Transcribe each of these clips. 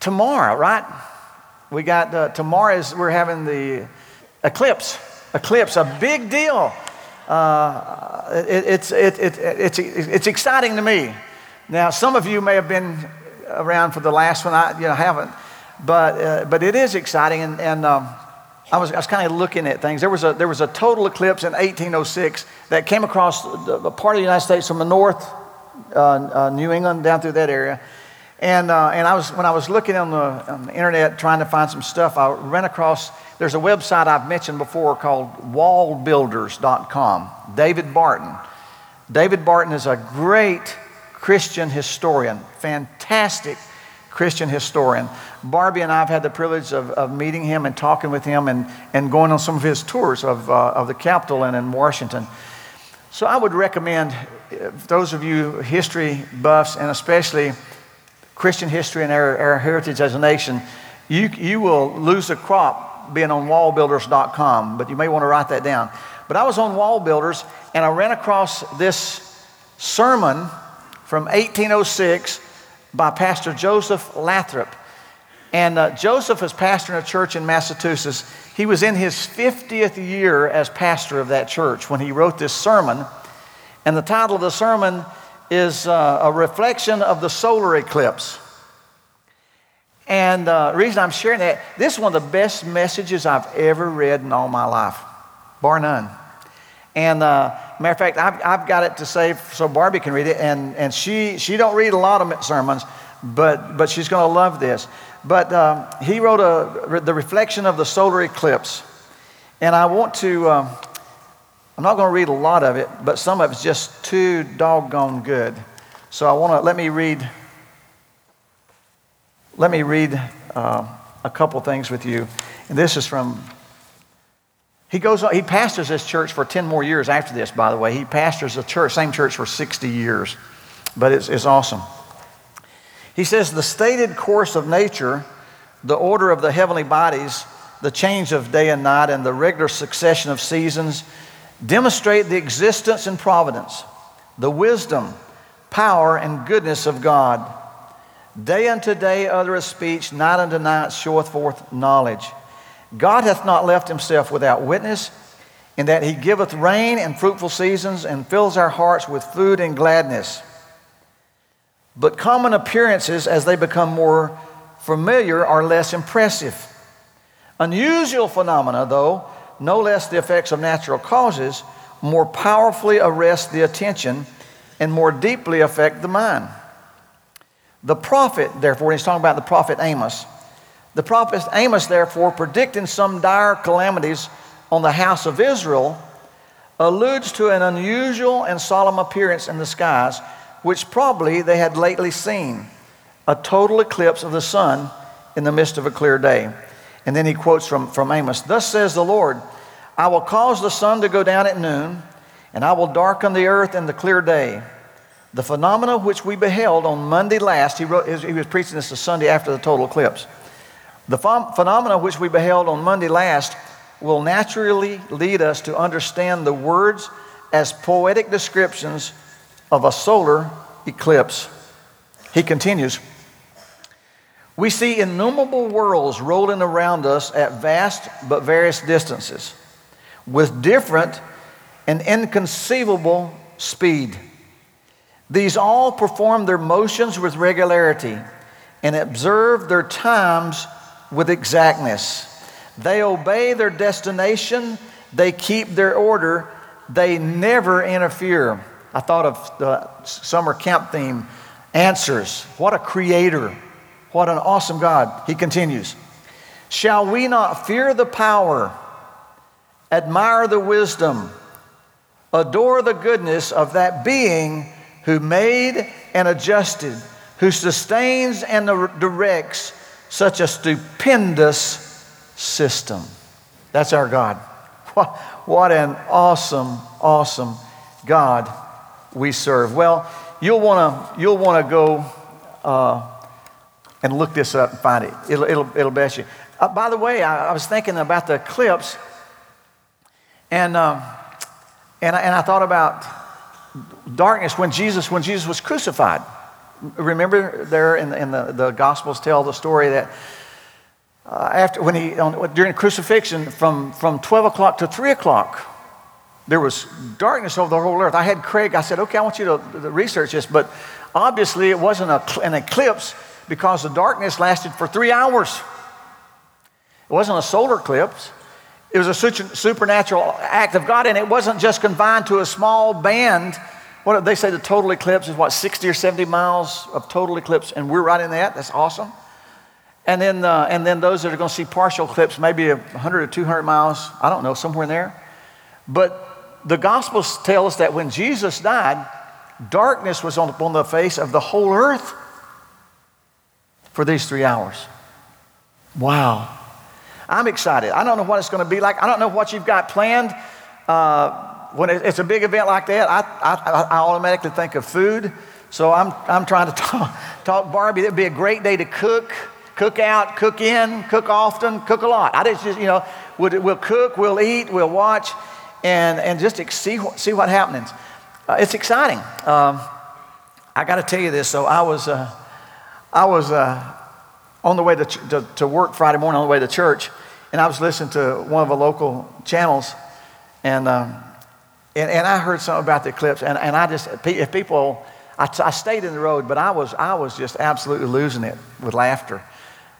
tomorrow, right? We got uh, tomorrow is we're having the eclipse. Eclipse, a big deal. Uh, it, it's, it, it, it's, it's exciting to me. Now, some of you may have been around for the last one. I you know, haven't, but, uh, but it is exciting. And, and um, I was, I was kind of looking at things. There was, a, there was a total eclipse in 1806 that came across the, the part of the United States from the north, uh, uh, New England, down through that area. And, uh, and I was, when I was looking on the, on the, internet trying to find some stuff, I ran across, there's a website I've mentioned before called wallbuilders.com. David Barton. David Barton is a great Christian historian, fantastic Christian historian. Barbie and I have had the privilege of, of meeting him and talking with him and, and going on some of his tours of, uh, of the Capitol and in Washington. So I would recommend uh, those of you history buffs and especially Christian history and our, our heritage as a nation, you, you will lose a crop being on wallbuilders.com, but you may want to write that down. But I was on Wallbuilders and I ran across this sermon from 1806 by Pastor Joseph Lathrop. And uh, Joseph is pastoring a church in Massachusetts. He was in his 50th year as pastor of that church when he wrote this sermon. And the title of the sermon is uh, a reflection of the solar eclipse. And uh, the reason I'm sharing that, this is one of the best messages I've ever read in all my life, bar none. And uh, matter of fact, I've, I've got it to save so Barbie can read it. And, and she, she don't read a lot of sermons, but, but she's going to love this. But um, he wrote a, the reflection of the solar eclipse. And I want to, um, I'm not going to read a lot of it, but some of it's just too doggone good. So I want to let me read. Let me read uh, a couple things with you. And this is from. He goes. He pastors this church for ten more years after this. By the way, he pastors the church, same church for sixty years, but it's, it's awesome. He says the stated course of nature, the order of the heavenly bodies, the change of day and night, and the regular succession of seasons demonstrate the existence and providence, the wisdom, power, and goodness of God. Day unto day uttereth speech, night unto night showeth forth knowledge. God hath not left himself without witness, in that he giveth rain and fruitful seasons, and fills our hearts with food and gladness. But common appearances, as they become more familiar, are less impressive. Unusual phenomena, though, no less the effects of natural causes, more powerfully arrest the attention and more deeply affect the mind. The prophet, therefore, he's talking about the prophet Amos. The prophet Amos, therefore, predicting some dire calamities on the house of Israel, alludes to an unusual and solemn appearance in the skies, which probably they had lately seen a total eclipse of the sun in the midst of a clear day. And then he quotes from, from Amos Thus says the Lord, I will cause the sun to go down at noon, and I will darken the earth in the clear day. The phenomena which we beheld on Monday last, he, wrote, he was preaching this the Sunday after the total eclipse. The phenomena which we beheld on Monday last will naturally lead us to understand the words as poetic descriptions of a solar eclipse. He continues we see innumerable worlds rolling around us at vast but various distances with different and inconceivable speed. These all perform their motions with regularity and observe their times with exactness. They obey their destination, they keep their order, they never interfere. I thought of the summer camp theme answers. What a creator! What an awesome God. He continues Shall we not fear the power, admire the wisdom, adore the goodness of that being who made and adjusted, who sustains and directs such a stupendous system? That's our God. What an awesome, awesome God we serve. Well, you'll want to you'll want to go uh, and look this up and find it. It'll, it'll, it'll bless you. Uh, by the way, I, I, was thinking about the eclipse, and, um, and, I, and I thought about darkness when Jesus, when Jesus was crucified. remember there in, the, in the, the Gospels tell the story that uh, after when he on, during crucifixion from, from 12 o'clock to 3 o'clock there was darkness over the whole earth i had craig i said okay i want you to, to research this but obviously it wasn't a, an eclipse because the darkness lasted for three hours. It wasn't a solar eclipse. It was a supernatural act of god and it wasn't just confined to a small band. What they say the total eclipse is what 60 or 70 miles of total eclipse and we're right in that? That's awesome. And then, uh, and then those that are going to see partial eclipse, maybe 100 or 200 miles, I don't know, somewhere in there. But the Gospels tell us that when Jesus died, darkness was on, on the face of the whole earth for these three hours. Wow. I'm excited. I don't know what it's going to be like. I don't know what you've got planned. Uh, when it's a big event like that, I, I, I automatically think of food. So I'm, I'm trying to talk, talk Barbie. It'd be a great day to cook cook out, cook in, cook often, cook a lot. I just, you know, we'll, we'll cook, we'll eat, we'll watch, and, and just see, see what happens. Uh, it's exciting. Um, I got to tell you this. So I was, uh, I was uh, on the way to, to, to, work Friday morning on the way to church, and I was listening to one of the local channels, and, um, and, and I heard something about the eclipse, and, and I just, if people, I, I stayed in the road, but I was, I was just absolutely losing it with laughter.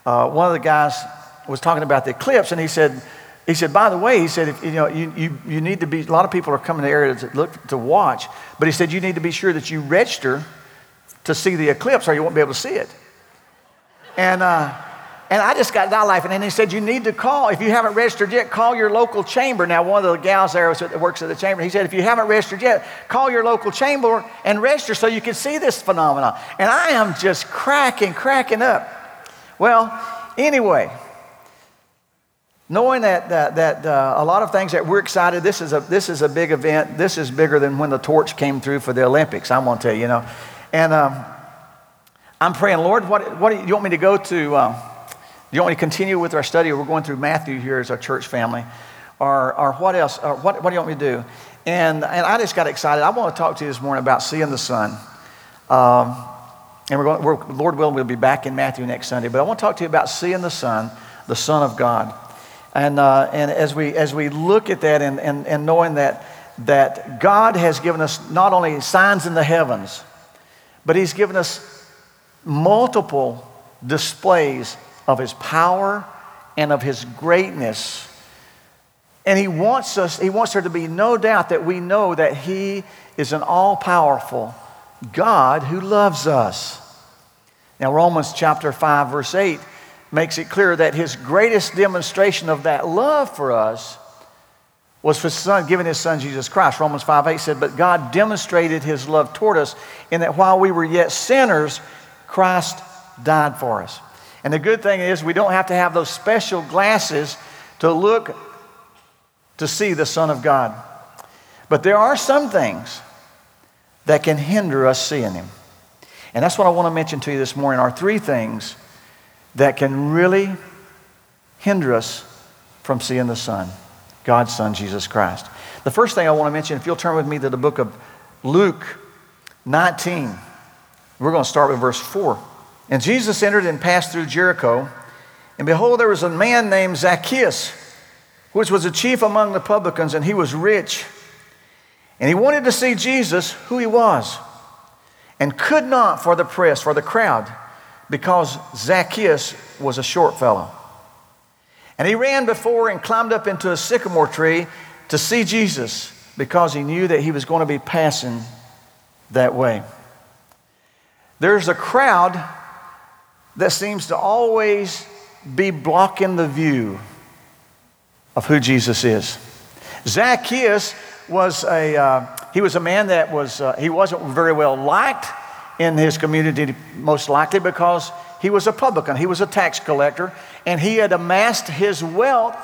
Uh, one of the guys was talking about the eclipse, and he said, he said, by the way, he said, if, you know, you, you, you need to be, a lot of people are coming to the area to look to watch, but he said, you need to be sure that you register to see the eclipse or you won't be able to see it. And, uh, and I just got that life. And then he said, You need to call. If you haven't registered yet, call your local chamber. Now, one of the gals there that works at the chamber, he said, If you haven't registered yet, call your local chamber and register so you can see this phenomenon. And I am just cracking, cracking up. Well, anyway, knowing that, that, that uh, a lot of things that we're excited, this is, a, this is a big event. This is bigger than when the torch came through for the Olympics, I'm going to tell you, you know. And um, I'm praying, Lord, what, what do you, want me to go to? Uh, do you want me to continue with our study? We're going through Matthew here as our church family. Or, or what else? Or what, what do you want me to do? And, and I just got excited. I want to talk to you this morning about seeing the sun. Um, and we're going, we're, Lord willing, we'll be back in Matthew next Sunday. But I want to talk to you about seeing the Son, the Son of God. And, uh, and as, we, as we look at that and, and, and knowing that, that God has given us not only signs in the heavens, but He's given us multiple displays of His power and of His greatness. And He wants us, He wants there to be no doubt that we know that He is an all powerful God who loves us. Now, Romans chapter 5, verse 8 makes it clear that his greatest demonstration of that love for us was for son, giving his son Jesus Christ. Romans 5 8 said, But God demonstrated his love toward us in that while we were yet sinners, Christ died for us. And the good thing is, we don't have to have those special glasses to look to see the Son of God. But there are some things that can hinder us seeing him. And that's what I want to mention to you this morning are three things that can really hinder us from seeing the Son, God's Son, Jesus Christ. The first thing I want to mention, if you'll turn with me to the book of Luke 19, we're going to start with verse 4. And Jesus entered and passed through Jericho, and behold, there was a man named Zacchaeus, which was a chief among the publicans, and he was rich. And he wanted to see Jesus, who he was and could not for the press, for the crowd, because Zacchaeus was a short fellow. And he ran before and climbed up into a sycamore tree to see Jesus because he knew that he was going to be passing that way. There's a crowd that seems to always be blocking the view of who Jesus is. Zacchaeus was a, uh, he was a man that was, uh, he wasn't very well liked in his community, most likely because he was a publican, he was a tax collector, and he had amassed his wealth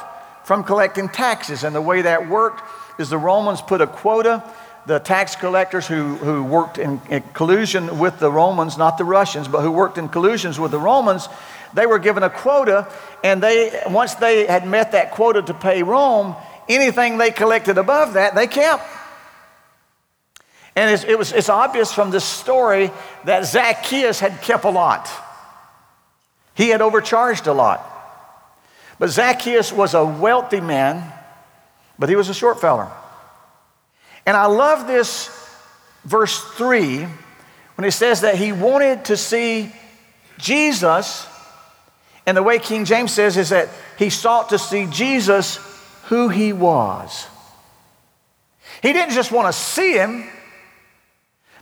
from collecting taxes. And the way that worked is the Romans put a quota. The tax collectors who, who worked in, in collusion with the Romans, not the Russians, but who worked in collusions with the Romans, they were given a quota, and they once they had met that quota to pay Rome, anything they collected above that, they kept. And it's, it was, it's obvious from this story that Zacchaeus had kept a lot. He had overcharged a lot. But Zacchaeus was a wealthy man, but he was a short feller. And I love this verse 3 when it says that he wanted to see Jesus. And the way King James says is that he sought to see Jesus who he was. He didn't just want to see him,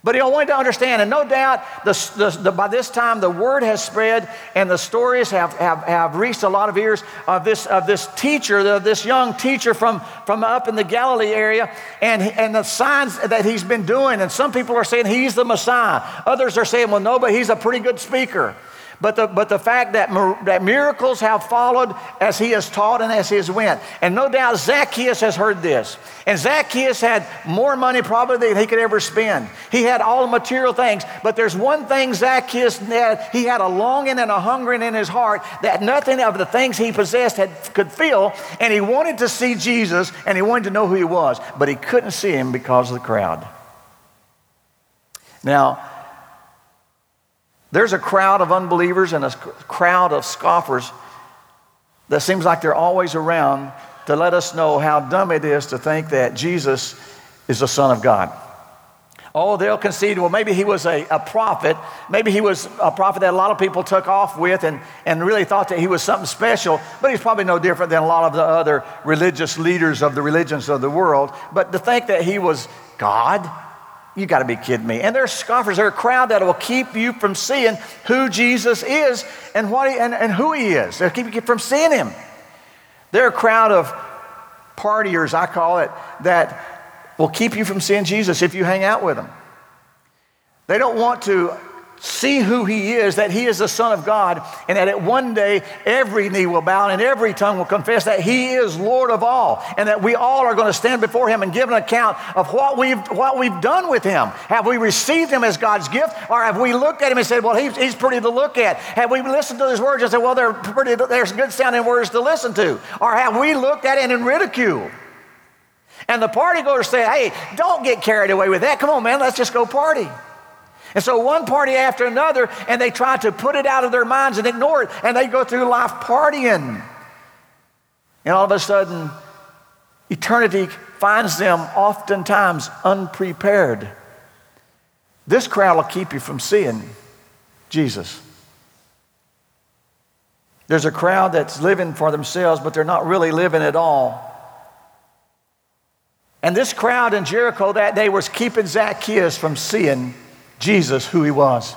but he wanted to understand. And no doubt, the, the, the, by this time, the word has spread and the stories have, have, have reached a lot of ears of this, of this teacher, of this young teacher from, from up in the Galilee area, and, and the signs that he's been doing. And some people are saying he's the Messiah. Others are saying, well, no, but he's a pretty good speaker. But the, but the fact that, that miracles have followed as he has taught and as he has went. And no doubt Zacchaeus has heard this. And Zacchaeus had more money probably than he could ever spend. He had all the material things. But there's one thing Zacchaeus had. He had a longing and a hungering in his heart that nothing of the things he possessed had, could fill. And he wanted to see Jesus and he wanted to know who he was. But he couldn't see him because of the crowd. Now, there's a crowd of unbelievers and a crowd of scoffers that seems like they're always around to let us know how dumb it is to think that Jesus is the Son of God. Oh, they'll concede, well, maybe he was a, a prophet. Maybe he was a prophet that a lot of people took off with and, and really thought that he was something special, but he's probably no different than a lot of the other religious leaders of the religions of the world. But to think that he was God, you got to be kidding me. And there's scoffers, there are a crowd that will keep you from seeing who Jesus is and, what he, and, and who he is. They'll keep you from seeing him. They're a crowd of partiers, I call it, that will keep you from seeing Jesus if you hang out with them. They don't want to see who he is, that he is the Son of God, and that at one day every knee will bow and every tongue will confess that he is Lord of all, and that we all are going to stand before him and give an account of what we've, what we've done with him. Have we received him as God's gift, or have we looked at him and said, Well, he's, he's pretty to look at? Have we listened to his words and said, Well, they're pretty, there's good sounding words to listen to? Or have we looked at it in ridicule? And the party goers say, Hey, don't get carried away with that. Come on, man, let's just go party. And so one party after another, and they try to put it out of their minds and ignore it, and they go through life partying. And all of a sudden, eternity finds them oftentimes unprepared. This crowd will keep you from seeing Jesus. There's a crowd that's living for themselves, but they're not really living at all. And this crowd in Jericho that day was keeping Zacchaeus from seeing Jesus who he was.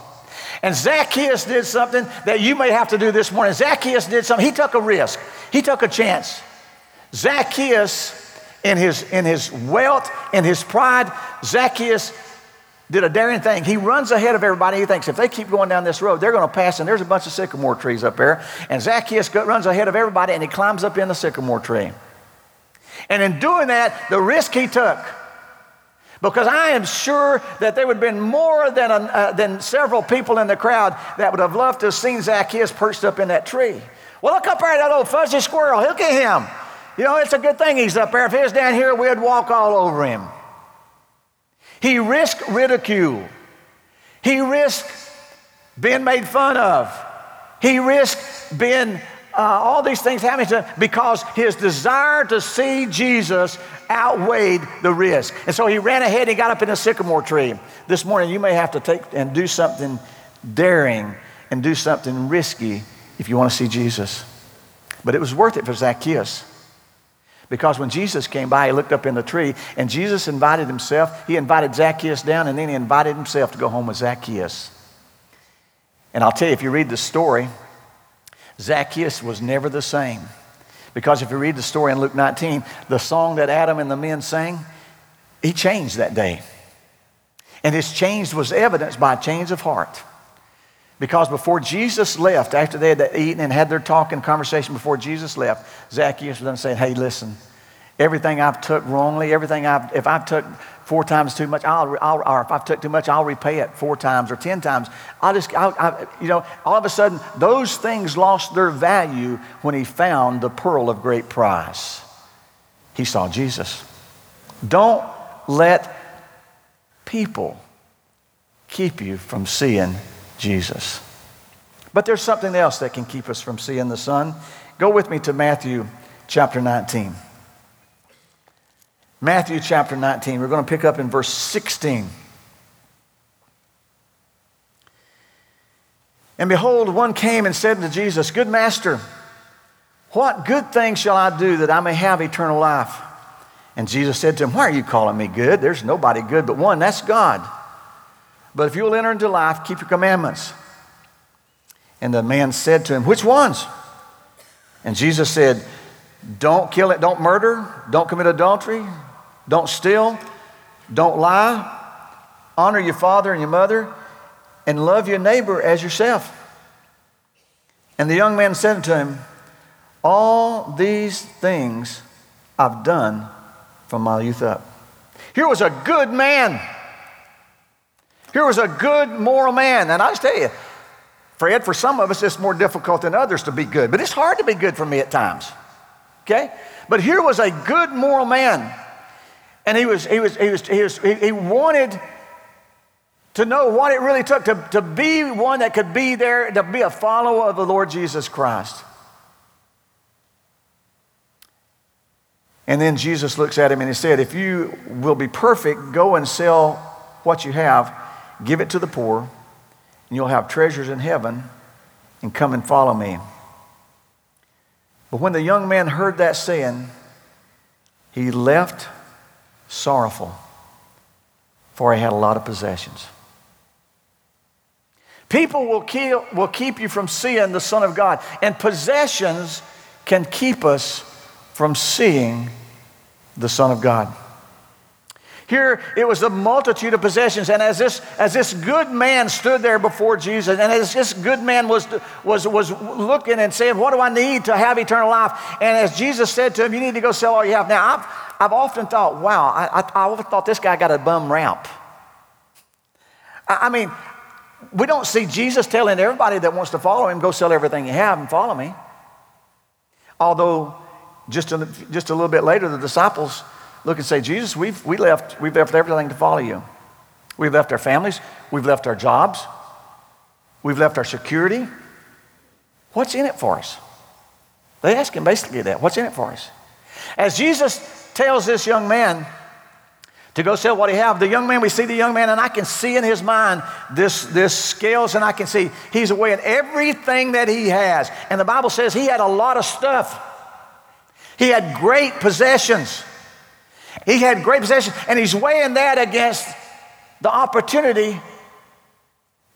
And Zacchaeus did something that you may have to do this morning. Zacchaeus did something. He took a risk, he took a chance. Zacchaeus, in his, in his wealth, in his pride, Zacchaeus did a daring thing. He runs ahead of everybody. He thinks if they keep going down this road, they're going to pass, and there's a bunch of sycamore trees up there. And Zacchaeus runs ahead of everybody and he climbs up in the sycamore tree. And in doing that, the risk he took, because I am sure that there would have been more than, a, uh, than several people in the crowd that would have loved to have seen Zacchaeus perched up in that tree. Well, look up there at that old fuzzy squirrel. Look at him. You know, it's a good thing he's up there. If he was down here, we'd walk all over him. He risked ridicule. He risked being made fun of. He risked being uh, all these things happening to him because his desire to see Jesus outweighed the risk. And so he ran ahead and he got up in a sycamore tree. This morning, you may have to take and do something daring and do something risky if you want to see Jesus. But it was worth it for Zacchaeus. Because when Jesus came by, he looked up in the tree and Jesus invited himself. He invited Zacchaeus down and then he invited himself to go home with Zacchaeus. And I'll tell you, if you read the story, Zacchaeus was never the same. Because if you read the story in Luke 19, the song that Adam and the men sang, he changed that day. And his change was evidenced by a change of heart. Because before Jesus left, after they had eaten and had their talk and conversation before Jesus left, Zacchaeus was done saying, Hey, listen, everything I've took wrongly, everything I've, if I've took four times too much, I'll, I'll, or if I've took too much, I'll repay it four times or ten times. I'll just, I'll, I, you know, all of a sudden, those things lost their value when he found the pearl of great price. He saw Jesus. Don't let people keep you from seeing Jesus. But there's something else that can keep us from seeing the Son. Go with me to Matthew chapter 19. Matthew chapter 19. We're going to pick up in verse 16. And behold, one came and said to Jesus, Good master, what good thing shall I do that I may have eternal life? And Jesus said to him, Why are you calling me good? There's nobody good but one, that's God. But if you'll enter into life, keep your commandments. And the man said to him, Which ones? And Jesus said, Don't kill it, don't murder, don't commit adultery, don't steal, don't lie, honor your father and your mother, and love your neighbor as yourself. And the young man said to him, All these things I've done from my youth up. Here was a good man. Here was a good moral man. And I just tell you, Fred, for some of us, it's more difficult than others to be good, but it's hard to be good for me at times. Okay? But here was a good moral man. And he was, he was, he was, he was, he, wanted to know what it really took to, to be one that could be there, to be a follower of the Lord Jesus Christ. And then Jesus looks at him and he said, If you will be perfect, go and sell what you have, give it to the poor, and you'll have treasures in heaven, and come and follow me. But when the young man heard that saying, he left sorrowful, for he had a lot of possessions. People will, kill, will keep you from seeing the Son of God, and possessions can keep us from seeing the Son of God. Here it was a multitude of possessions, and as this, as this good man stood there before Jesus, and as this good man was, was, was looking and saying, What do I need to have eternal life? And as Jesus said to him, You need to go sell all you have. Now, I've, I've often thought, Wow, I, I, I often thought this guy got a bum rap. I, I mean, we don't see Jesus telling everybody that wants to follow him, go sell everything you have and follow me. Although, just a, just a little bit later, the disciples look and say, Jesus, we've, we left, we've left everything to follow you. We've left our families, we've left our jobs, we've left our security. What's in it for us? They ask him basically that. What's in it for us? As Jesus tells this young man, to go sell what he have. The young man, we see the young man, and I can see in his mind this, this scales, and I can see he's weighing everything that he has. And the Bible says he had a lot of stuff. He had great possessions. He had great possessions, and he's weighing that against the opportunity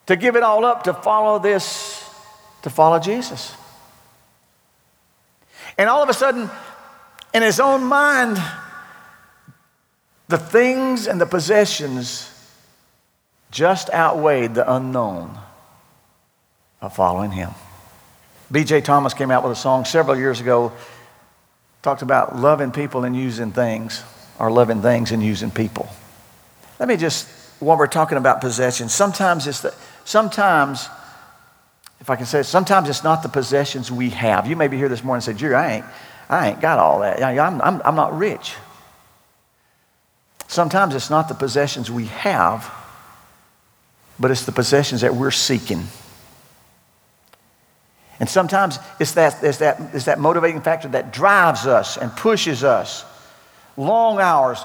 to give it all up to follow this, to follow Jesus. And all of a sudden, in his own mind, the things and the possessions just outweighed the unknown of following him. B.J. Thomas came out with a song several years ago, talked about loving people and using things, or loving things and using people. Let me just, while we're talking about possessions, sometimes it's the, sometimes, if I can say it, sometimes it's not the possessions we have. You may be here this morning and say, Jerry, I ain't, I ain't got all that. I'm, I'm, I'm not rich. Sometimes it's not the possessions we have, but it's the possessions that we're seeking. And sometimes it's that, it's that, it's that motivating factor that drives us and pushes us. Long hours,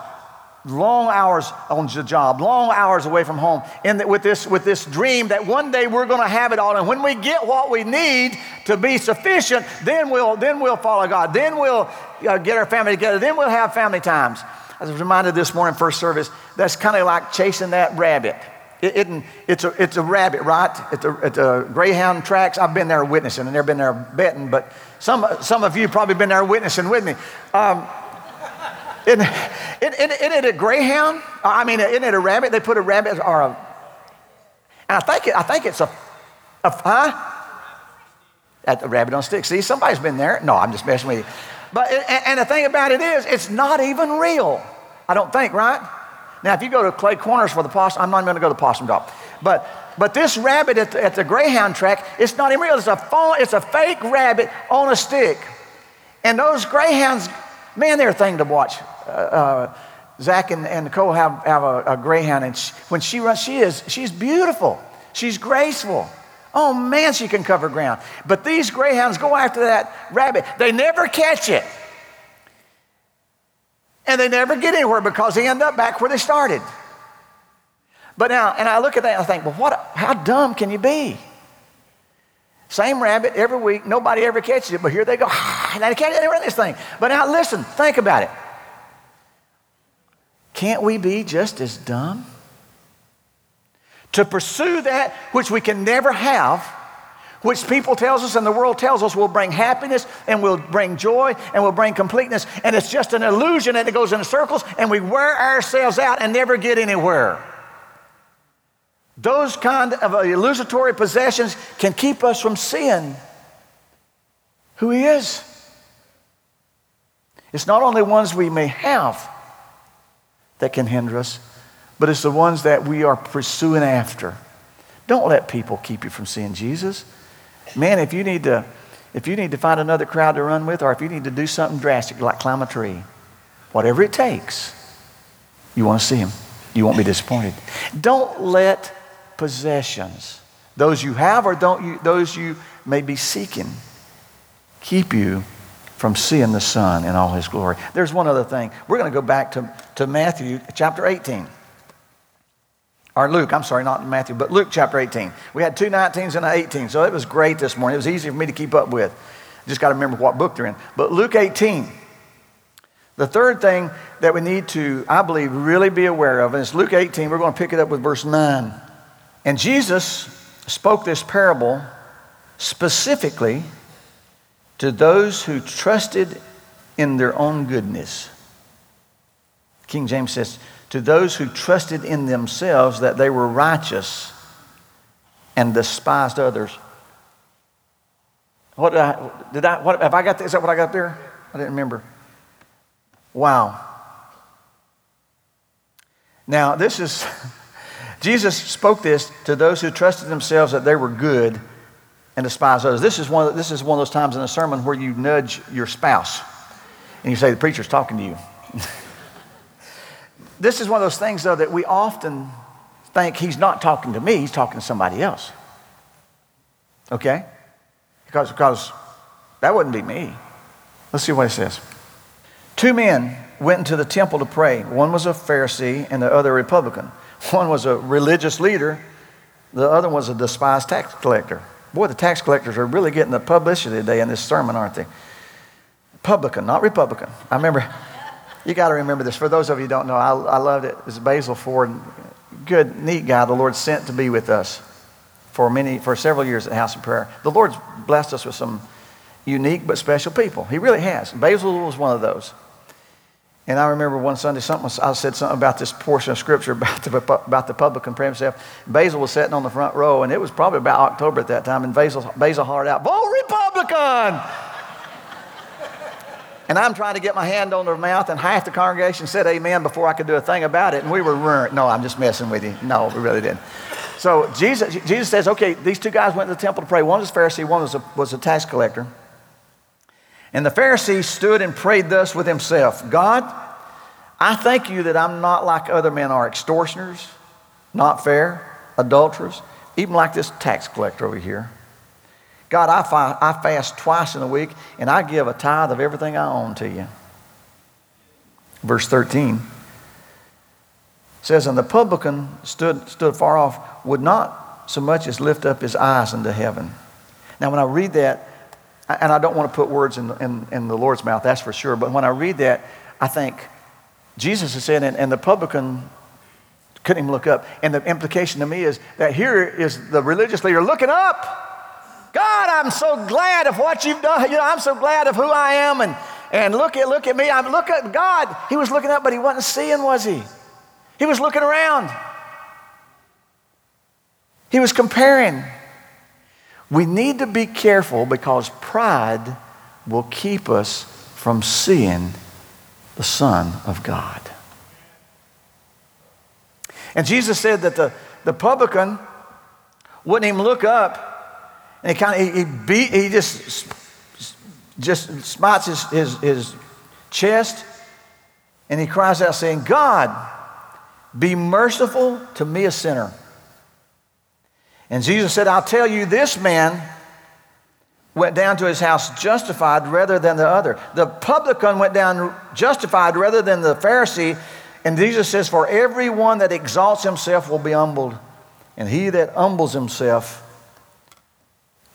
long hours on the job, long hours away from home, and with this, with this dream that one day we're going to have it all. And when we get what we need to be sufficient, then we'll, then we'll follow God. Then we'll uh, get our family together. Then we'll have family times. I was reminded this morning, first service, that's kind of like chasing that rabbit. It, it, it's, a, it's a rabbit, right? At the, Greyhound tracks. I've been there witnessing. And I've never been there betting, but some, some of you probably been there witnessing with me. Um, isn't, isn't, isn't it a greyhound? I mean, isn't it a rabbit? They put a rabbit or a. And I think, it, I think it's a, a huh? At the rabbit on stick. See, somebody's been there. No, I'm just messing with you. But, and the thing about it is, it's not even real. I don't think, right? Now, if you go to Clay Corners for the possum, I'm not even going to go to the possum drop. But, but this rabbit at the, at the Greyhound track, it's not even real. It's a, phone, it's a fake rabbit on a stick. And those Greyhounds, man, they're a thing to watch. Uh, uh, Zach and, and Nicole have, have a, a greyhound, and she, when she runs, she is she's beautiful. She's graceful. Oh man, she can cover ground. But these greyhounds go after that rabbit. They never catch it. And they never get anywhere because they end up back where they started. But now, and I look at that and I think, well, what, how dumb can you be? Same rabbit every week, nobody ever catches it, but here they go, and they can't get anywhere this thing. But now listen, think about it. Can't we be just as dumb? To pursue that which we can never have, which people tells us and the world tells us will bring happiness and will bring joy and will bring completeness, and it's just an illusion and it goes in circles and we wear ourselves out and never get anywhere. Those kind of illusory possessions can keep us from seeing who He is. It's not only ones we may have, that can hinder us, but it's the ones that we are pursuing after. Don't let people keep you from seeing Jesus. Man, if you need to, if you need to find another crowd to run with, or if you need to do something drastic like climb a tree, whatever it takes, you want to see him. You won't be disappointed. Don't let possessions, those you have or don't you, those you may be seeking, keep you from seeing the Son in all his glory. There's one other thing. We're going to go back to, to Matthew chapter 18. Or Luke, I'm sorry, not Matthew, but Luke chapter 18. We had two 19s and an 18, so it was great this morning. It was easy for me to keep up with. Just got to remember what book they're in. But Luke 18, the third thing that we need to, I believe, really be aware of, and it's Luke 18, we're going to pick it up with verse 9. And Jesus spoke this parable specifically to those who trusted in their own goodness. King James says, to those who trusted in themselves that they were righteous and despised others. What did I, did I what, have I got, is that what I got there? I didn't remember. Wow. Now, this is, Jesus spoke this to those who trusted themselves that they were good and despise others. This is, one of, this is one of those times in a sermon where you nudge your spouse and you say, The preacher's talking to you. this is one of those things, though, that we often think he's not talking to me, he's talking to somebody else. Okay? Because, because that wouldn't be me. Let's see what it says. Two men went into the temple to pray. One was a Pharisee and the other a Republican. One was a religious leader, the other was a despised tax collector. Boy, the tax collectors are really getting the publicity today in this sermon, aren't they? Publican, not Republican. I remember, you got to remember this. For those of you who don't know, I, I loved it. It was Basil Ford, good, neat guy the Lord sent to be with us for many, for several years at House of Prayer. The Lord's blessed us with some unique but special people. He really has. Basil was one of those. And I remember one Sunday, something I said something about this portion of scripture about the, about the publican praying himself. Basil was sitting on the front row, and it was probably about October at that time, and Basil, Basil hollered out, Vote Republican! and I'm trying to get my hand on their mouth, and half the congregation said amen before I could do a thing about it, and we were, no, I'm just messing with you. No, we really didn't. So Jesus, Jesus says, okay, these two guys went to the temple to pray. One was a Pharisee, one was a, was a tax collector. And the Pharisee stood and prayed thus with himself God, I thank you that I'm not like other men are extortioners, not fair, adulterers, even like this tax collector over here. God, I, fi- I fast twice in a week and I give a tithe of everything I own to you. Verse 13 says, And the publican stood, stood far off, would not so much as lift up his eyes into heaven. Now, when I read that, and I don't want to put words in, in, in, the Lord's mouth, that's for sure. But when I read that, I think Jesus is saying, and, and the publican couldn't even look up. And the implication to me is that here is the religious leader looking up. God, I'm so glad of what you've done. You know, I'm so glad of who I am. And, and look at look at me. I'm look at God. He was looking up, but he wasn't seeing, was he? He was looking around. He was comparing. We need to be careful because pride will keep us from seeing the Son of God. And Jesus said that the, the publican wouldn't even look up. And he kind of, he, he beat, he just, just smites his, his, his chest And he cries out, saying, God, be merciful to me, a sinner. And Jesus said, I'll tell you, this man went down to his house justified rather than the other. The publican went down justified rather than the Pharisee. And Jesus says, For everyone that exalts himself will be humbled, and he that humbles himself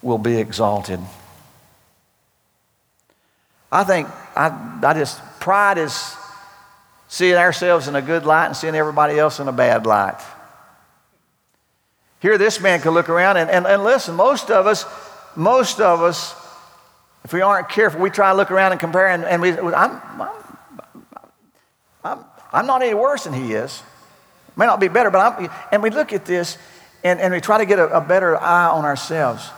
will be exalted. I think I, I just, pride is seeing ourselves in a good light and seeing everybody else in a bad light. Here, this man could look around and, and, and listen, most of us, most of us, if we aren't careful, we try to look around and compare, and, and we, I'm, I'm, I'm, I'm not any worse than he is. May not be better, but I'm, and we look at this and, and we try to get a, a better eye on ourselves.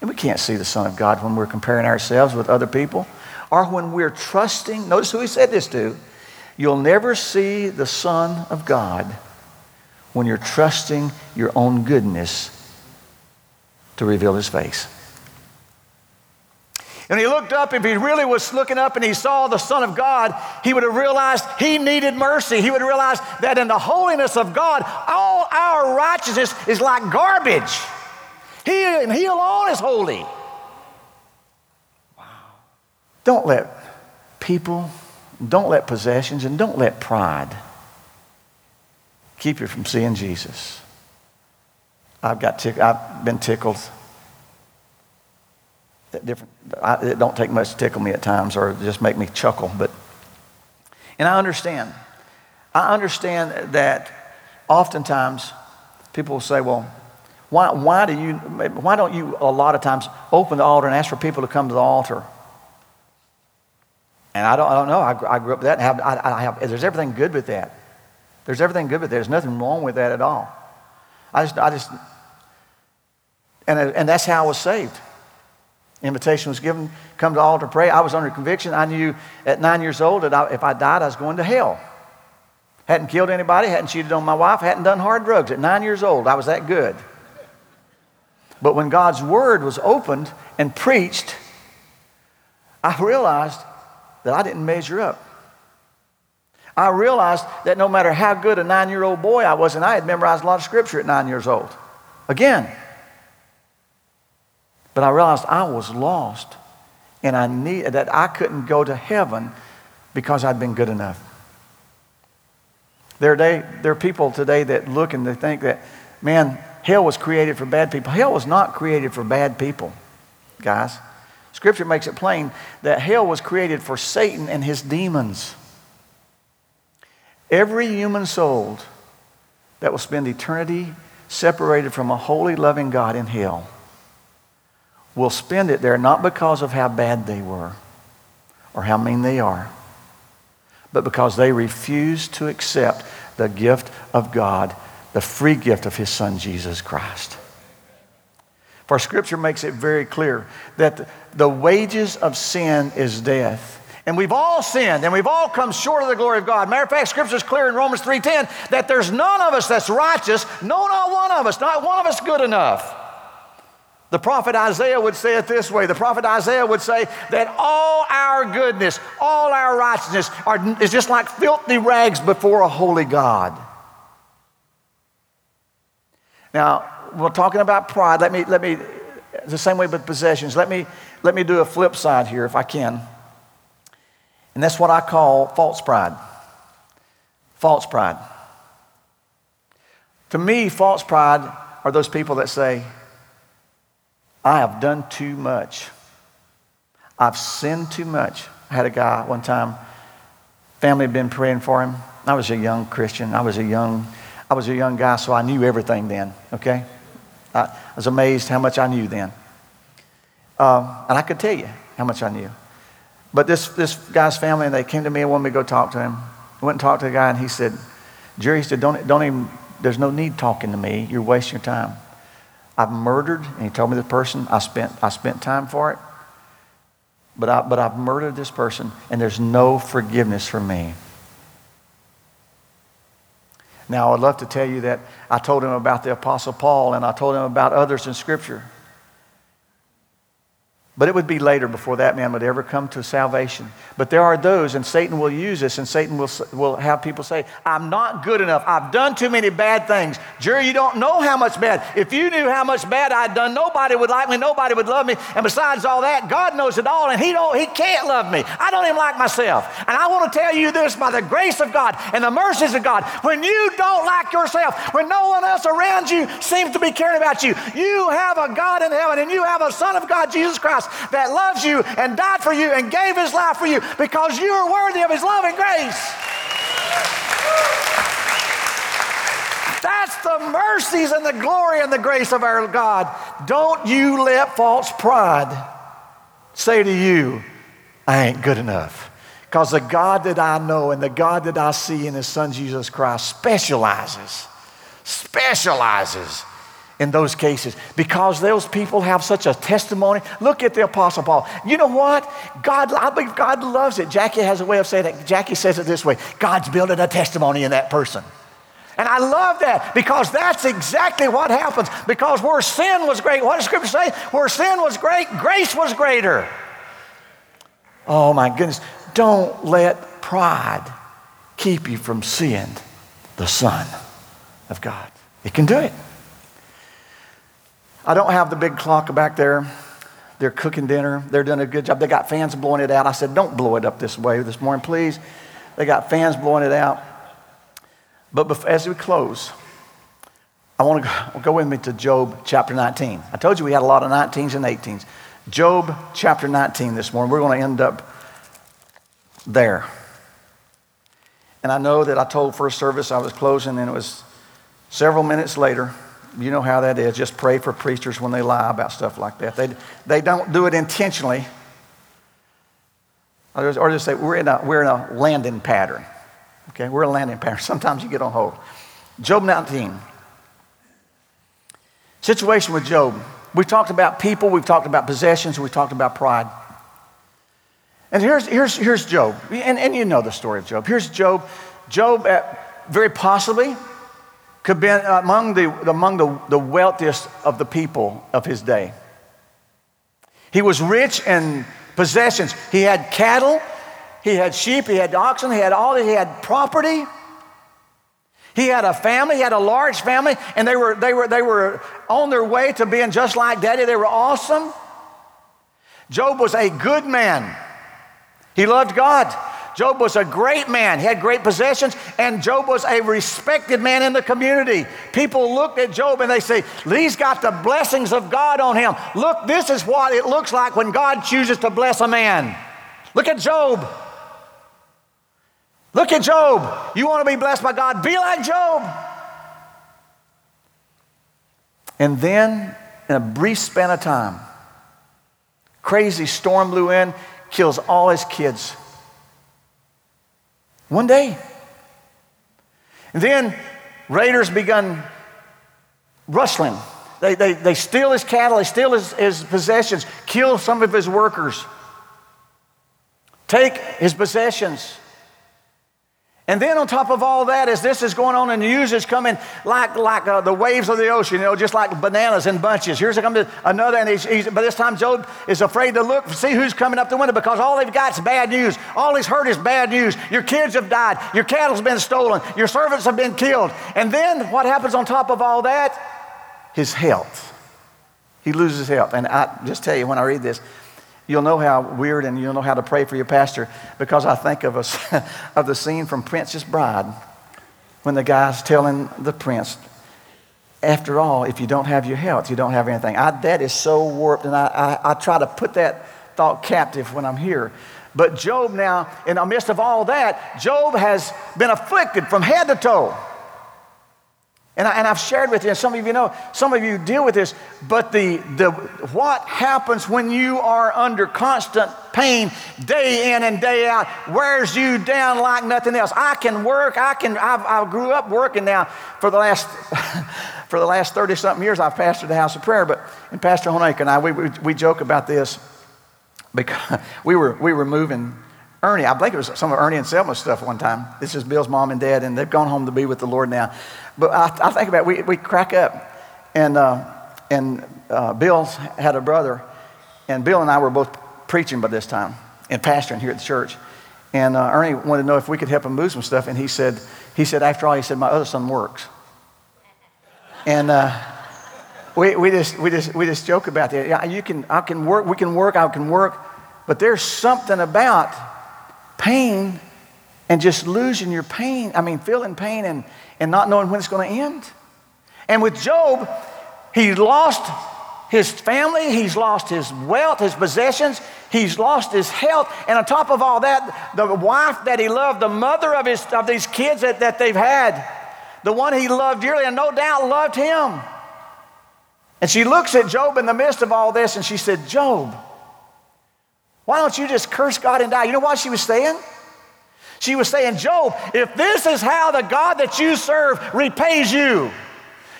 And we can't see the Son of God when we're comparing ourselves with other people or when we're trusting. Notice who he said this to. You'll never see the Son of God when you're trusting your own goodness to reveal his face. And he looked up, if he really was looking up and he saw the Son of God, he would have realized he needed mercy. He would have realized that in the holiness of God, all our righteousness is like garbage. He and He alone is holy. Wow. Don't let people, don't let possessions, and don't let pride keep you from seeing Jesus. I've got tick, I've been tickled different. I, it don't take much to tickle me at times, or just make me chuckle. But and I understand. I understand that oftentimes people will say, "Well, why, why do you? Why don't you a lot of times open the altar and ask for people to come to the altar?" And I don't, I don't know. I, I grew up with that. And have, I, I have, there's everything good with that. There's everything good with that. There's nothing wrong with that at all. I just, I just, and, and that's how I was saved. Invitation was given, come to altar, pray. I was under conviction. I knew at nine years old that I, if I died, I was going to hell. Hadn't killed anybody, hadn't cheated on my wife, hadn't done hard drugs. At nine years old, I was that good. But when God's word was opened and preached, I realized that I didn't measure up. I realized that no matter how good a nine year old boy I was, and I had memorized a lot of scripture at nine years old. Again, but I realized I was lost and I need, that I couldn't go to heaven because I'd been good enough. There are, day, there are people today that look and they think that, man, hell was created for bad people. Hell was not created for bad people, guys. Scripture makes it plain that hell was created for Satan and his demons. Every human soul that will spend eternity separated from a holy, loving God in hell will spend it there not because of how bad they were or how mean they are, but because they refuse to accept the gift of God, the free gift of His Son, Jesus Christ. For Scripture makes it very clear that the wages of sin is death. And we've all sinned and we've all come short of the glory of God. Matter of fact, Scripture is clear in Romans 3.10 that there's none of us that's righteous, no, not one of us, not one of us good enough. The prophet Isaiah would say it this way. The prophet Isaiah would say that all our goodness, all our righteousness are, is just like filthy rags before a holy God. Now, we're talking about pride. Let me, let me, the same way with possessions. Let me, let me do a flip side here if I can. And that's what I call false pride. False pride. To me, false pride are those people that say, I have done too much. I've sinned too much. I had a guy one time, family had been praying for him. I was a young Christian. I was a young, I was a young guy, so I knew everything then, okay? I, was amazed how much I knew then. Um, and I could tell you how much I knew. But this, this guy's family, and they came to me and wanted me to go talk to him. I went and talked to the guy, and he said, Jerry, he said, don't, don't even, there's no need talking to me. You're wasting your time. I've murdered, and he told me the person, I spent, I spent time for it, but, I, but I've murdered this person, and there's no forgiveness for me. Now, I'd love to tell you that I told him about the Apostle Paul, and I told him about others in Scripture. But it would be later before that man would ever come to salvation. But there are those, and Satan will use this, and Satan will, will have people say, I'm not good enough. I've done too many bad things. Jerry, you don't know how much bad. If you knew how much bad I'd done, nobody would like me, nobody would love me. And besides all that, God knows it all, and He, don't, he can't love me. I don't even like myself. And I want to tell you this by the grace of God and the mercies of God. When you don't like yourself, when no one else around you seems to be caring about you, you have a God in heaven, and you have a Son of God, Jesus Christ that loves you and died for you and gave his life for you because you are worthy of his love and grace. That's the mercies and the glory and the grace of our God. Don't you let false pride say to you, I ain't good enough. Because the God that I know and the God that I see in his son Jesus Christ specializes, specializes in those cases because those people have such a testimony. Look at the Apostle Paul. You know what? God, I believe God loves it. Jackie has a way of saying it. Jackie says it this way God's building a testimony in that person. And I love that because that's exactly what happens. Because where sin was great, what does Scripture say? Where sin was great, grace was greater. Oh my goodness. Don't let pride keep you from seeing the Son of God. It can do it. I don't have the big clock back there. They're cooking dinner. They're doing a good job. They got fans blowing it out. I said, don't blow it up this way this morning, please. They got fans blowing it out. But as we close, I want to go with me to Job chapter 19. I told you we had a lot of 19s and 18s. Job chapter 19 this morning. We're going to end up there. And I know that I told first service I was closing, and it was several minutes later. You know how that is. Just pray for preachers when they lie about stuff like that. They, they don't do it intentionally. Or just, say, we're in, a, we're in a landing pattern. Okay, we're a landing pattern. Sometimes you get on hold. Job 19. Situation with Job. We've talked about people, we've talked about possessions, we've talked about pride. And here's, here's, here's Job. And, and you know the story of Job. Here's Job. Job, uh, very possibly, could be uh, among the, among the, the wealthiest of the people of his day. He was rich in possessions. He had cattle, he had sheep, he had oxen, he had all, he had property. He had a family, he had a large family, and they were, they were, they were on their way to being just like daddy. They were awesome. Job was a good man. He loved God. Job was a great man. He had great possessions, and Job was a respected man in the community. People looked at Job and they say, He's got the blessings of God on him. Look, this is what it looks like when God chooses to bless a man. Look at Job. Look at Job. You want to be blessed by God? Be like Job. And then, in a brief span of time, crazy storm blew in, kills all his kids. One day. And then raiders begun rustling. They, they, they steal his cattle, they steal his, his possessions, kill some of his workers, take his possessions. And then on top of all that, as this is going on, and the news is coming like, like uh, the waves of the ocean, you know, just like bananas in bunches. Here's another, and he's, he's, by this time Job is afraid to look, see who's coming up the window because all they've got is bad news. All he's heard is bad news. Your kids have died. Your cattle's been stolen. Your servants have been killed. And then what happens on top of all that? His health. He loses health. And I just tell you, when I read this, You'll know how weird and you'll know how to pray for your pastor because I think of, a, of the scene from Princess Bride when the guy's telling the prince, after all, if you don't have your health, you don't have anything. I, that is so warped, and I, I, I try to put that thought captive when I'm here. But Job now, in the midst of all that, Job has been afflicted from head to toe. And, I, have shared with you, and some of you know, some of you deal with this, but the, the, what happens when you are under constant pain day in and day out wears you down like nothing else. I can work, I can, I've, I grew up working now for the last, for the last 30 something years, I've pastored the house of prayer, but, and Pastor Honaker and I, we, we, we joke about this because we were, we were moving Ernie, I think it was some of Ernie and Selma's stuff one time. This is Bill's mom and dad, and they've gone home to be with the Lord now. But I, I think about it, we, we crack up. And, uh, and uh, Bill had a brother, and Bill and I were both preaching by this time and pastoring here at the church. And uh, Ernie wanted to know if we could help him move some stuff. And he said, he said, after all, he said, my other son works. And uh, we, we, just, we, just, we just joke about that. You can, I can work, we can work, I can work. But there's something about pain and just losing your pain. I mean, feeling pain and, and not knowing when it's going to end. And with Job, he lost his family, he's lost his wealth, his possessions, he's lost his health, and on top of all that, the wife that he loved, the mother of, his, of these kids that, that they've had, the one he loved dearly and no doubt loved him. And she looks at Job in the midst of all this and she said, Job, why don't you just curse God and die? You know what she was saying? She was saying, Job, if this is how the God that you serve repays you,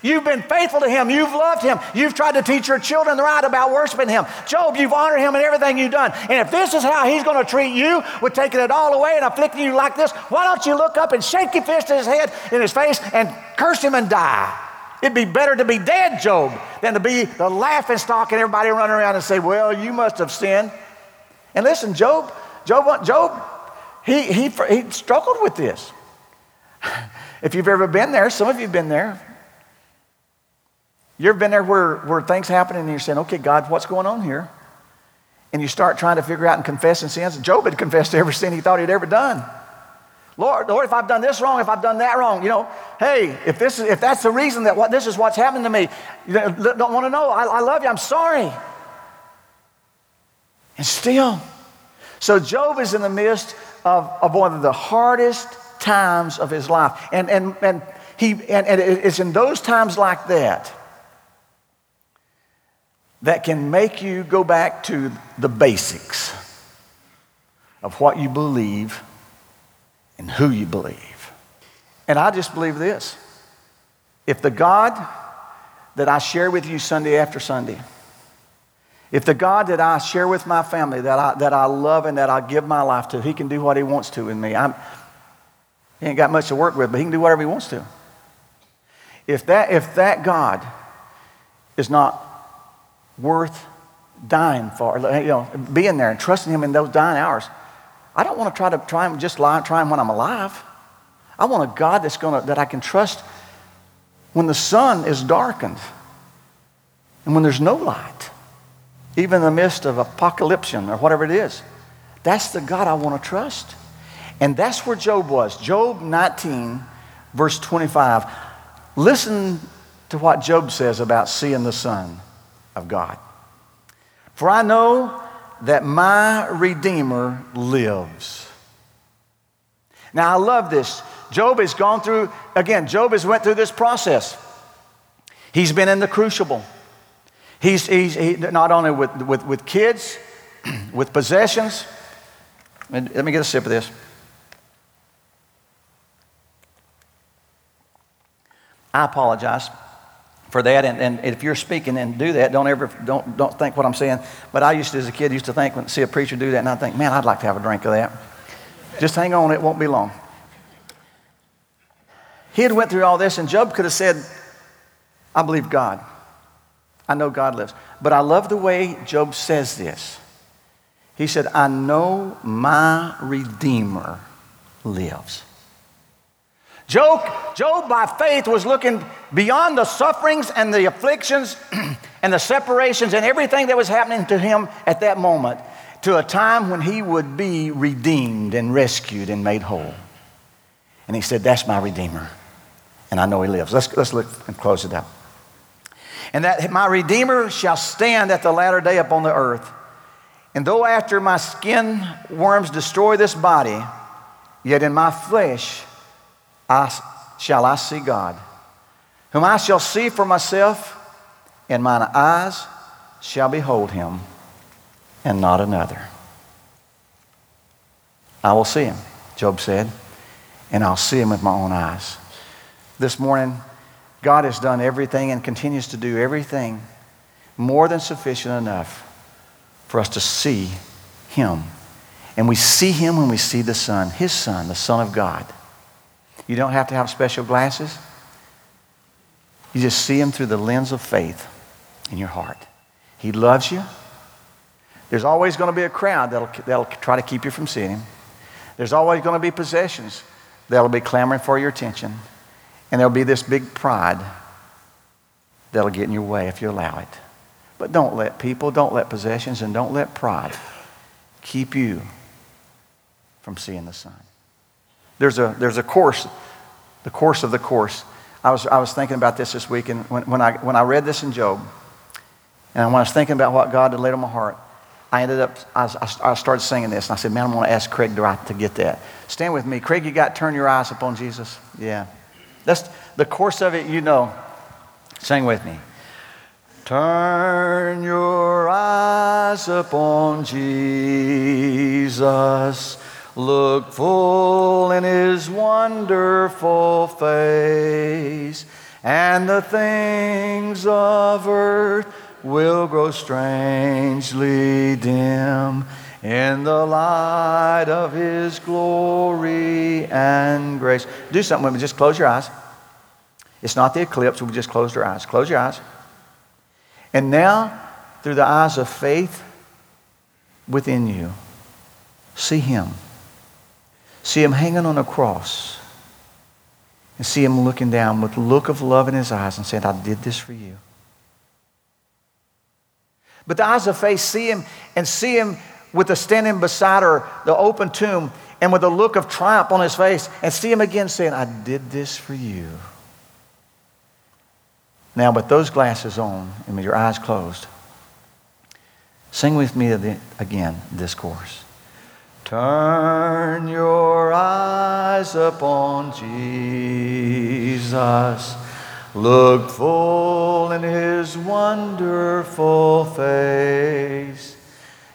You've been faithful to him. You've loved him. You've tried to teach your children the right about worshiping him. Job, you've honored him in everything you've done. And if this is how he's going to treat you, with taking it all away and afflicting you like this, why don't you look up and shake your fist in his head, in his face, and curse him and die? It'd be better to be dead, Job, than to be the laughing stock and everybody running around and say, Well, you must have sinned. And listen, Job, Job, Job, he, he, he struggled with this. If you've ever been there, some of you have been there. You've been there where, where things happen and you're saying, okay, God, what's going on here? And you start trying to figure out and confessing sins. Job had confessed every sin he thought he'd ever done. Lord, Lord, if I've done this wrong, if I've done that wrong, you know, hey, if this is, if that's the reason that what this is what's happening to me, you don't want to know. I, I love you. I'm sorry. And still, so Job is in the midst of, of one of the hardest times of his life, and and and he and, and it's in those times like that that can make you go back to the basics of what you believe and who you believe. And I just believe this. If the God that I share with you Sunday after Sunday, if the God that I share with my family, that I, that I love and that I give my life to, He can do what He wants to in me. I'm, he ain't got much to work with, but He can do whatever He wants to. If that, if that God is not worth dying for, you know, being there and trusting Him in those dying hours. I don't want to try to try Him just lie, try Him when I'm alive. I want a God that's gonna, that I can trust when the sun is darkened and when there's no light, even in the midst of apocalypse or whatever it is. That's the God I want to trust. And that's where Job was. Job 19, verse 25. Listen to what Job says about seeing the Son of God. For I know that my Redeemer lives. Now I love this. Job has gone through, again, Job has went through this process. He's been in the crucible. He's, he's he, not only with, with, with kids, with possessions. Let me get a sip of this. I apologize for that. And, and if you're speaking and do that, don't ever don't don't think what I'm saying. But I used to, as a kid, used to think when see a preacher do that, and I think, man, I'd like to have a drink of that. Just hang on, it won't be long. He had went through all this, and Job could have said, I believe God. I know God lives. But I love the way Job says this. He said, I know my Redeemer lives. Job, Job, by faith, was looking beyond the sufferings and the afflictions and the separations and everything that was happening to him at that moment to a time when he would be redeemed and rescued and made whole. And he said, That's my Redeemer. And I know he lives. Let's, let's look and close it out. And that my Redeemer shall stand at the latter day upon the earth. And though after my skin worms destroy this body, yet in my flesh I, shall I see God, whom I shall see for myself, and mine eyes shall behold him, and not another. I will see him, Job said, and I'll see him with my own eyes. This morning, God has done everything and continues to do everything more than sufficient enough for us to see him. And we see him when we see the Son, his Son, the Son of God. You don't have to have special glasses. You just see him through the lens of faith in your heart. He loves you. There's always going to be a crowd that'll, that'll try to keep you from seeing him. There's always going to be possessions that'll be clamoring for your attention. And there'll be this big pride that'll get in your way if you allow it. But don't let people, don't let possessions, and don't let pride keep you from seeing the sun. There's a, there's a course, the course of the course. I was, I was thinking about this this week, and when, when, I, when I read this in Job, and when I was thinking about what God had laid on my heart, I ended up, I, I started singing this, and I said, Man, I'm going to ask Craig to, to get that. Stand with me. Craig, you got to turn your eyes upon Jesus? Yeah. That's the course of it, you know. Sing with me. Turn your eyes upon Jesus. Look full in his wonderful face, and the things of earth will grow strangely dim in the light of his glory and grace. Do something with me. Just close your eyes. It's not the eclipse. We just closed our eyes. Close your eyes. And now, through the eyes of faith within you, see him. See him hanging on a cross. And see him looking down with look of love in his eyes and saying, I did this for you. But the eyes of faith see him and see him with the standing beside her, the open tomb, and with a look of triumph on his face, and see him again saying, I did this for you. Now, with those glasses on and with your eyes closed, sing with me again this chorus. Turn your eyes upon Jesus. Look full in his wonderful face,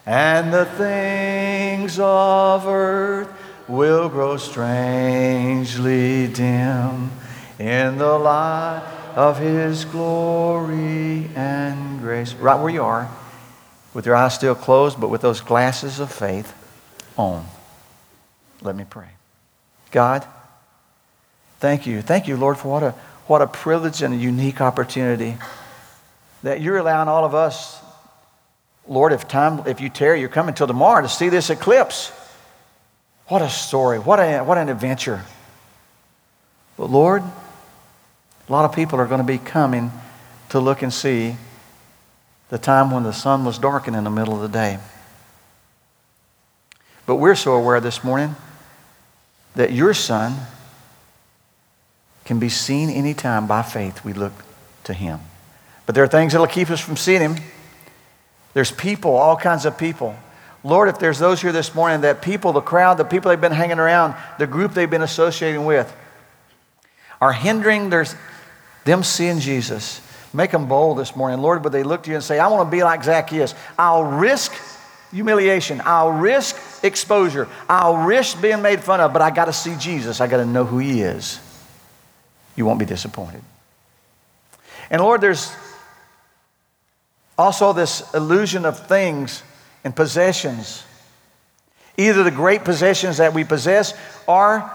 and the things of earth will grow strangely dim in the light of his glory and grace. Right where you are, with your eyes still closed, but with those glasses of faith on. Let me pray. God, thank you. Thank you, Lord, for what a what a privilege and a unique opportunity that you're allowing all of us, Lord, if time, if you tarry, you're coming till tomorrow to see this eclipse. What a story. What, a, what an adventure. But Lord, a lot of people are going to be coming to look and see the time when the sun was darkening in the middle of the day. But we're so aware this morning that your son can be seen anytime by faith we look to Him. But there are things that'll keep us from seeing Him. There's people, all kinds of people. Lord, if there's those here this morning that people, the crowd, the people they've been hanging around, the group they've been associating with, are hindering their, them seeing Jesus, make them bold this morning. Lord, would they look to you and say, I want to be like Zacchaeus. I'll risk humiliation. I'll risk exposure. I'll risk being made fun of, but I got to see Jesus. I got to know who he is you won't be disappointed. And Lord, there's also this illusion of things and possessions. Either the great possessions that we possess or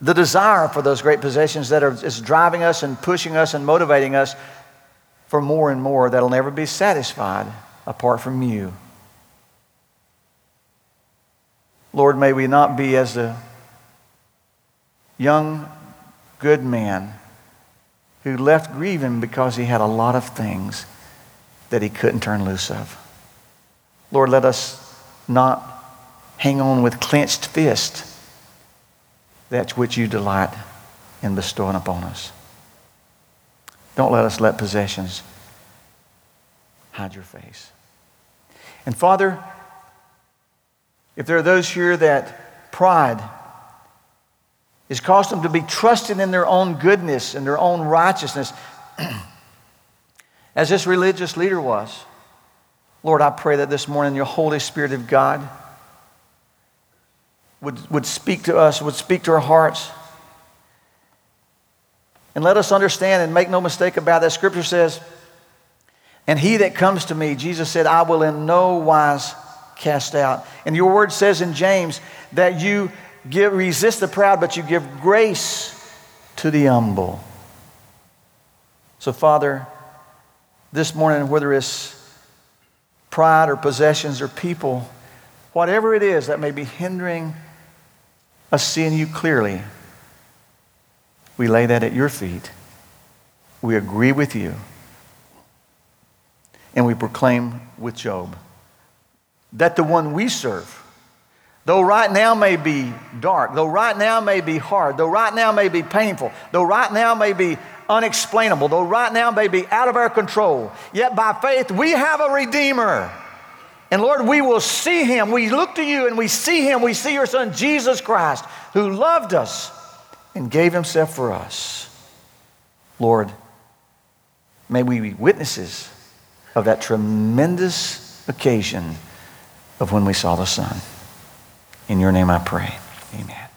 the desire for those great possessions that are, is driving us and pushing us and motivating us for more and more that'll never be satisfied apart from you. Lord, may we not be as the young good man who left grieving because he had a lot of things that he couldn't turn loose of. Lord, let us not hang on with clenched fist that which you delight in bestowing upon us. Don't let us let possessions hide your face. And Father, if there are those here that pride has caused them to be trusting in their own goodness and their own righteousness, as this religious leader was. Lord, I pray that this morning your Holy Spirit of God would, would speak to us, would speak to our hearts. And let us understand and make no mistake about that. Scripture says, And he that comes to me, Jesus said, I will in no wise cast out. And your word says in James that you give, resist the proud, but you give grace to the humble. So, Father, this morning, whether it's pride or possessions or people, whatever it is that may be hindering us seeing you clearly, we lay that at your feet. We agree with you. And we proclaim with Job that the one we serve, though right now may be dark, though right now may be hard, though right now may be painful, though right now may be unexplainable, though right now may be out of our control, yet by faith we have a Redeemer. And Lord, we will see him. We look to you and we see him. We see your son, Jesus Christ, who loved us and gave himself for us. Lord, may we be witnesses of that tremendous occasion of when we saw the sun. In your name I pray. Amen.